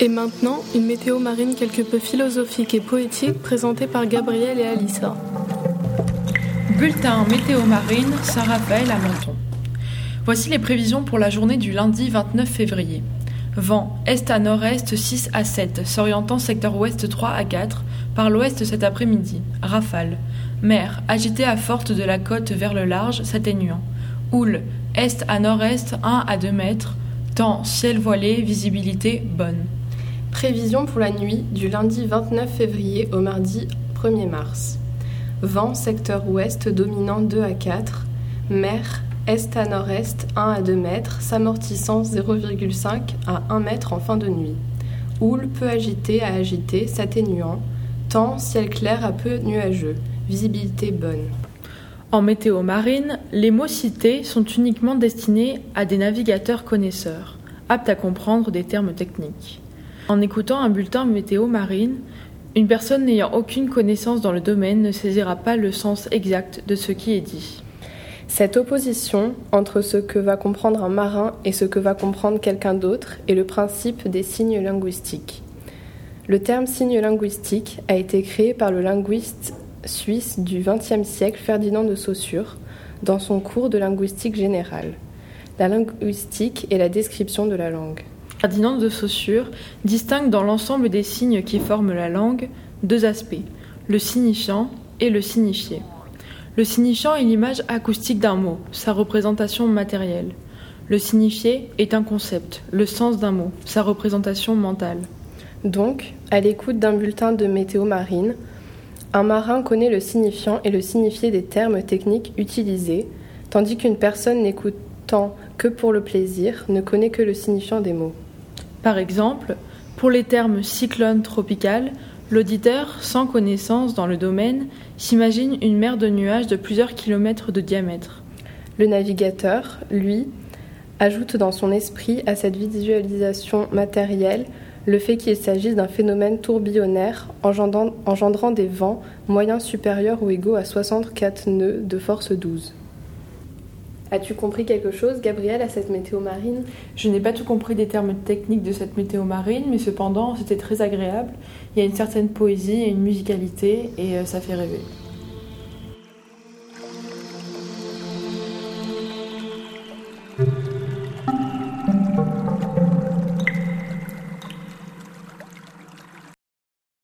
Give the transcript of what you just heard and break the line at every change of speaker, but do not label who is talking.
Et maintenant, une météo marine quelque peu philosophique et poétique présentée par Gabriel et Alissa.
Bulletin météo marine, Saint-Raphaël à Menton. Voici les prévisions pour la journée du lundi 29 février. Vent est à nord-est 6 à 7, s'orientant secteur ouest 3 à 4, par l'ouest cet après-midi. Rafale. Mer agitée à forte de la côte vers le large, s'atténuant. Houle est à nord-est 1 à 2 mètres. Temps ciel voilé, visibilité bonne.
Prévision pour la nuit du lundi 29 février au mardi 1er mars. Vent secteur ouest dominant 2 à 4. Mer est à nord-est 1 à 2 mètres, s'amortissant 0,5 à 1 mètre en fin de nuit. Houle peu agité à agité, s'atténuant. Temps ciel clair à peu nuageux. Visibilité bonne.
En météo marine, les mots cités sont uniquement destinés à des navigateurs connaisseurs, aptes à comprendre des termes techniques. En écoutant un bulletin météo marine, une personne n'ayant aucune connaissance dans le domaine ne saisira pas le sens exact de ce qui est dit.
Cette opposition entre ce que va comprendre un marin et ce que va comprendre quelqu'un d'autre est le principe des signes linguistiques. Le terme signe linguistique a été créé par le linguiste suisse du XXe siècle Ferdinand de Saussure dans son cours de linguistique générale. La linguistique est la description de la langue.
Ferdinand de Saussure distingue dans l'ensemble des signes qui forment la langue deux aspects, le signifiant et le signifié. Le signifiant est l'image acoustique d'un mot, sa représentation matérielle. Le signifié est un concept, le sens d'un mot, sa représentation mentale.
Donc, à l'écoute d'un bulletin de météo marine, un marin connaît le signifiant et le signifié des termes techniques utilisés, tandis qu'une personne n'écoutant que pour le plaisir ne connaît que le signifiant des mots.
Par exemple, pour les termes cyclone tropical, l'auditeur, sans connaissance dans le domaine, s'imagine une mer de nuages de plusieurs kilomètres de diamètre.
Le navigateur, lui, ajoute dans son esprit à cette visualisation matérielle le fait qu'il s'agisse d'un phénomène tourbillonnaire engendrant, des vents moyens supérieurs ou égaux à 64 nœuds de force 12. As-tu compris quelque chose, Gabriel, à cette météo marine?
Je n'ai pas tout compris des termes techniques de cette météo marine, mais cependant, c'était très agréable. Il y a une certaine poésie et une musicalité, et euh, ça fait rêver.